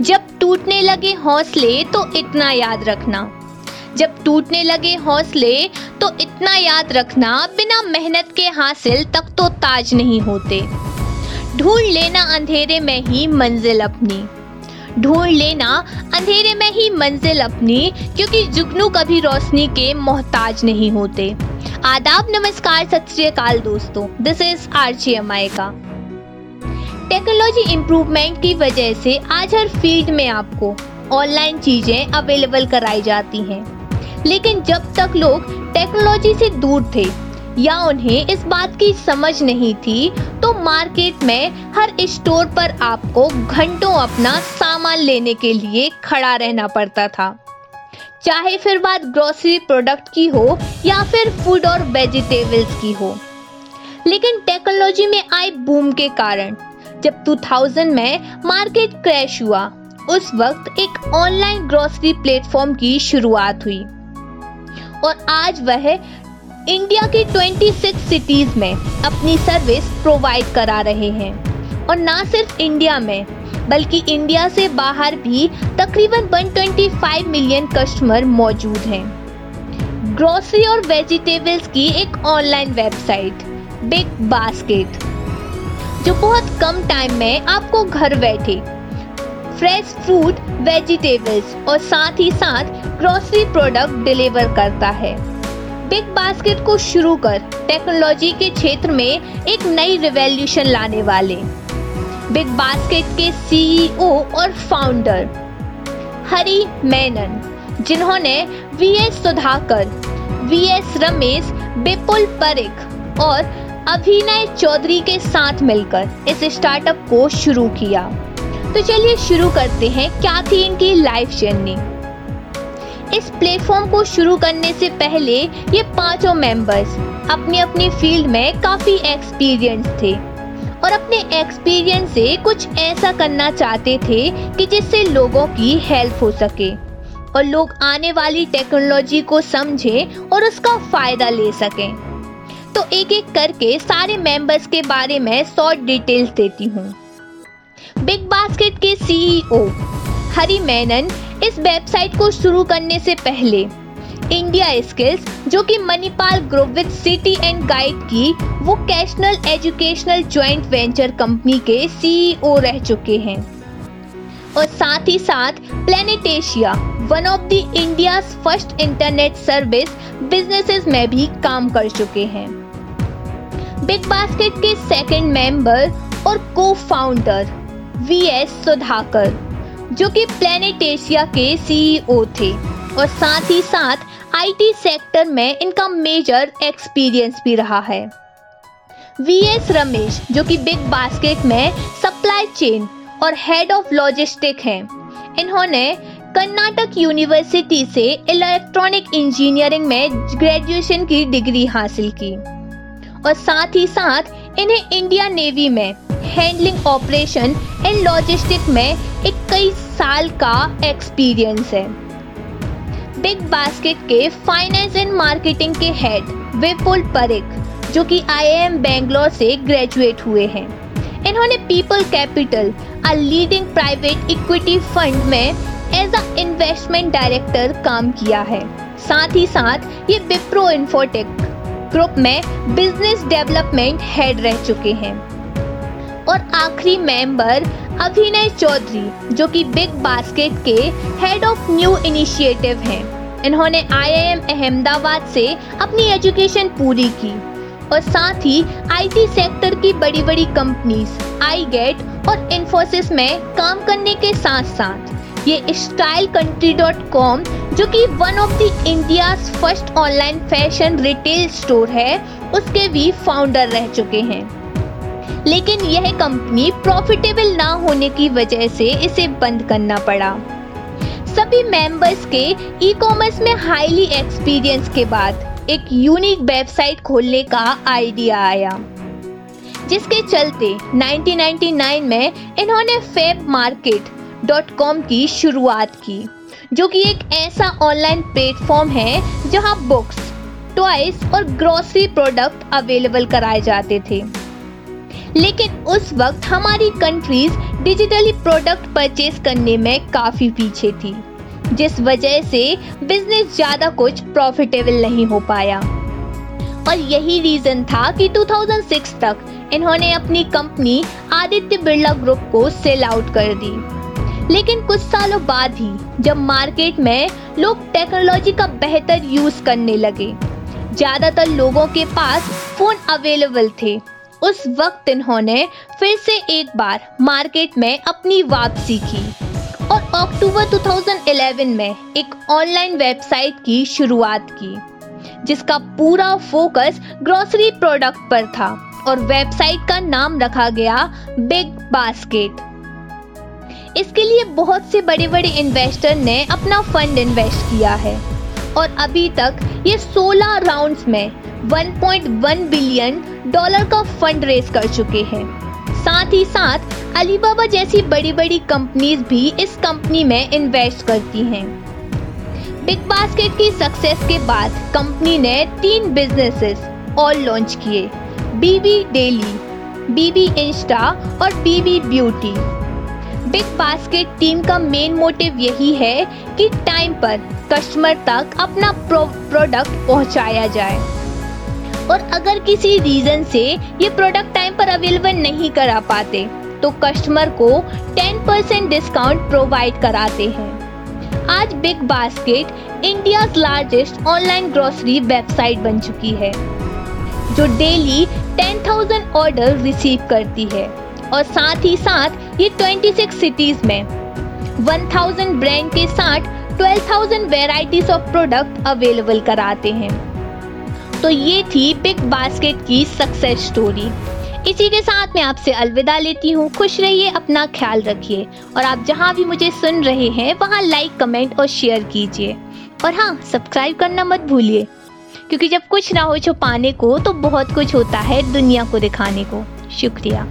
जब टूटने लगे हौसले तो इतना याद रखना। जब टूटने लगे हौसले तो इतना याद रखना, बिना मेहनत के हासिल तक तो ताज नहीं होते। ढूंढ लेना अंधेरे में ही मंजिल अपनी। ढूंढ लेना अंधेरे में ही मंजिल अपनी, क्योंकि जुगनू कभी रोशनी के मोहताज नहीं होते। आदाब, नमस्कार, सत श्रीकाल दोस्तों। दिस इज़ आर का। टेक्नोलॉजी इम्प्रूवमेंट की वजह से आज हर फ़ील्ड में आपको ऑनलाइन चीज़ें अवेलेबल कराई जाती हैं। लेकिन जब तक लोग टेक्नोलॉजी से दूर थे या उन्हें इस बात की समझ नहीं थी तो मार्केट में हर स्टोर पर आपको घंटों अपना सामान लेने के लिए खड़ा रहना पड़ता था। चाहे फिर बात ग्रोसरी प्रोडक्ट की हो या फिर फ़ूड और वेजिटेबल्स की हो। लेकिन टेक्नोलॉजी में आए बूम के कारण जब 2000 में मार्केट क्रैश हुआ, उस वक्त एक ऑनलाइन ग्रोसरी प्लेटफॉर्म की शुरुआत हुई। और आज वह इंडिया की 26 सिटीज़ में अपनी सर्विस प्रोवाइड करा रहे हैं। और ना सिर्फ़ इंडिया में, बल्कि इंडिया से बाहर भी तकरीबन 125 मिलियन कस्टमर मौजूद हैं। ग्रोसरी और वेजिटेबल्स की एक ऑनलाइन वेबसाइट बिग बास्केट जो बहुत कम टाइम में आपको घर बैठे फ्रेश फ्रूट वेजिटेबल्स और साथ ही साथ ग्रोसरी प्रोडक्ट डिलीवर करता है। बिग बास्केट को शुरू कर टेक्नोलॉजी के क्षेत्र में एक नई रिवॉल्यूशन लाने वाले। बिग बास्केट के सीईओ और फाउंडर हरी मेनन, जिन्होंने V S Sudhakar V S Ramesh Bipul Parikh और अभिनय चौधरी के साथ मिलकर इस स्टार्टअप को शुरू किया। तो चलिए शुरू करते हैं, क्या थी इनकी लाइफ जर्नी इस प्लेटफॉर्म को शुरू करने से पहले ये पाँचों मेंबर्स अपनी अपनी फ़ील्ड में काफ़ी एक्सपीरियंस थे और अपने एक्सपीरियंस से कुछ ऐसा करना चाहते थे कि जिससे लोगों की हेल्प हो सके और लोग आने वाली टेक्नोलॉजी को समझें और उसका फ़ायदा ले सकें। तो एक एक करके सारे मेंबर्स के बारे में शॉर्ट डिटेल्स देती हूँ। बिग बास्केट के सीईओ हरी मेनन इस वेबसाइट को शुरू करने से पहले इंडिया स्किल्स जो कि Manipal group with City and guide की vocational educational joint venture company के सीईओ रह चुके हैं। और साथ ही साथ Planetasia one of the India first internet service businesses में भी काम कर चुके हैं। बिग बास्केट के सेकंड मेंबर और को फाउंडर वी एस सुधाकर जो कि प्लेनेट एशिया के सीईओ थे और साथ ही साथ आईटी सेक्टर में इनका मेजर एक्सपीरियंस भी रहा है। वी एस रमेश जो कि बिग बास्केट में सप्लाई चेन और हेड ऑफ़ लॉजिस्टिक हैं, इन्होंने कर्नाटक यूनिवर्सिटी से इलेक्ट्रॉनिक इंजीनियरिंग में ग्रेजुएशन की डिग्री हासिल की। और साथ ही साथ इन्हें इंडिया नेवी में हैंडलिंग ऑपरेशन एंड लॉजिस्टिक में एक कई साल का एक्सपीरियंस है। बिग बास्केट के फाइनेंस एंड मार्केटिंग के हेड विपुल परिक, जो कि आईआईएम बेंगलोर से ग्रेजुएट हुए हैं। इन्होंने People Capital a leading private equity fund में एज अ इन्वेस्टमेंट डायरेक्टर काम किया है। साथ ही साथ ये विप्रो इन्फोटेक ग्रुप में बिज़नेस डेवलपमेंट हेड रह चुके हैं। और आखिरी मेंबर अभिनय चौधरी, जो कि बिग बास्केट के हेड ऑफ़ न्यू इनिशिएटिव हैं। इन्होंने आईआईएम अहमदाबाद से अपनी एजुकेशन पूरी की और साथ ही आईटी सेक्टर की बड़ी बड़ी कंपनीज़ आई गेट और इन्फोसिस में काम करने के साथ साथ ये स्टाइल कंट्री डॉट कॉम जो कि one of the India first online fashion retail store है, उसके भी फाउंडर रह चुके हैं। लेकिन यह कंपनी प्रॉफिटेबल ना होने की वजह से इसे बंद करना पड़ा। सभी मेंबर्स के ई कॉमर्स में हाईली एक्सपीरियंस के बाद एक यूनिक वेबसाइट खोलने का आइडिया आया, जिसके चलते 1999 में इन्होंने फेब मार्केट डॉट कॉम की शुरुआत की, जो कि एक ऐसा ऑनलाइन प्लेटफॉर्म है जहाँ बुक्स टॉयज और ग्रोसरी प्रोडक्ट अवेलेबल कराए जाते थे। लेकिन उस वक्त हमारी कंट्रीज़ डिजिटली प्रोडक्ट परचेज करने में काफ़ी पीछे थी, जिस वजह से बिज़नेस ज़्यादा कुछ प्रॉफिटेबल नहीं हो पाया। और यही रीज़न था कि 2006 तक इन्होंने अपनी कंपनी आदित्य बिरला ग्रुप को सेल आउट कर दी। लेकिन कुछ सालों बाद ही, जब मार्केट में लोग टेक्नोलॉजी का बेहतर यूज़ करने लगे। ज़्यादातर लोगों के पास फ़ोन अवेलेबल थे। उस वक्त इन्होंने फिर से एक बार मार्केट में अपनी वापसी की और अक्टूबर 2011 में एक ऑनलाइन वेबसाइट की शुरुआत की, जिसका पूरा फोकस ग्रोसरी प्रोडक्ट पर था और वेबसाइट का नाम रखा गया बिग बास्केट। इसके लिए बहुत से बड़े बड़े इन्वेस्टर ने अपना फंड इन्वेस्ट किया है। और अभी तक ये 16 राउंड्स में 1.1 बिलियन डॉलर का फंड रेज कर चुके हैं। साथ ही साथ अलीबाबा जैसी बड़ी बड़ी कंपनीज़ भी इस कंपनी में इन्वेस्ट करती हैं। बिग बास्केट की सक्सेस के बाद कंपनी ने तीन बिजनेसेस और लॉन्च किए। बीबी डेली बीबी इंस्टा और BB beauty Big Basket team का मेन मोटिव यही है कि टाइम पर कस्टमर तक अपना प्रो, प्रोडक्ट पहुँचाया जाए। और अगर किसी रीज़न से ये प्रोडक्ट टाइम पर अवेलेबल नहीं करा पाते तो कस्टमर को 10 परसेंट डिस्काउंट प्रोवाइड कराते हैं। आज BigBasket India largest online grocery website बन चुकी है जो डेली 10,000 ऑर्डर रिसीव करती है। और साथ ही साथ ये 26 सिटीज़ में। 1000 ब्रांड के साथ 12,000 वेराइटीज ऑफ़ प्रोडक्ट अवेलेबल कराते हैं। तो ये थी बिग बास्केट की सक्सेस स्टोरी इसी के साथ मैं आपसे अलविदा लेती हूँ। खुश रहिए अपना ख्याल रखिए। और आप जहाँ भी मुझे सुन रहे हैं वहाँ लाइक कमेंट और शेयर कीजिए। और हाँ सब्सक्राइब करना मत भूलिए। क्योंकि जब कुछ ना हो छुपाने को तो बहुत कुछ होता है दुनिया को दिखाने को। शुक्रिया।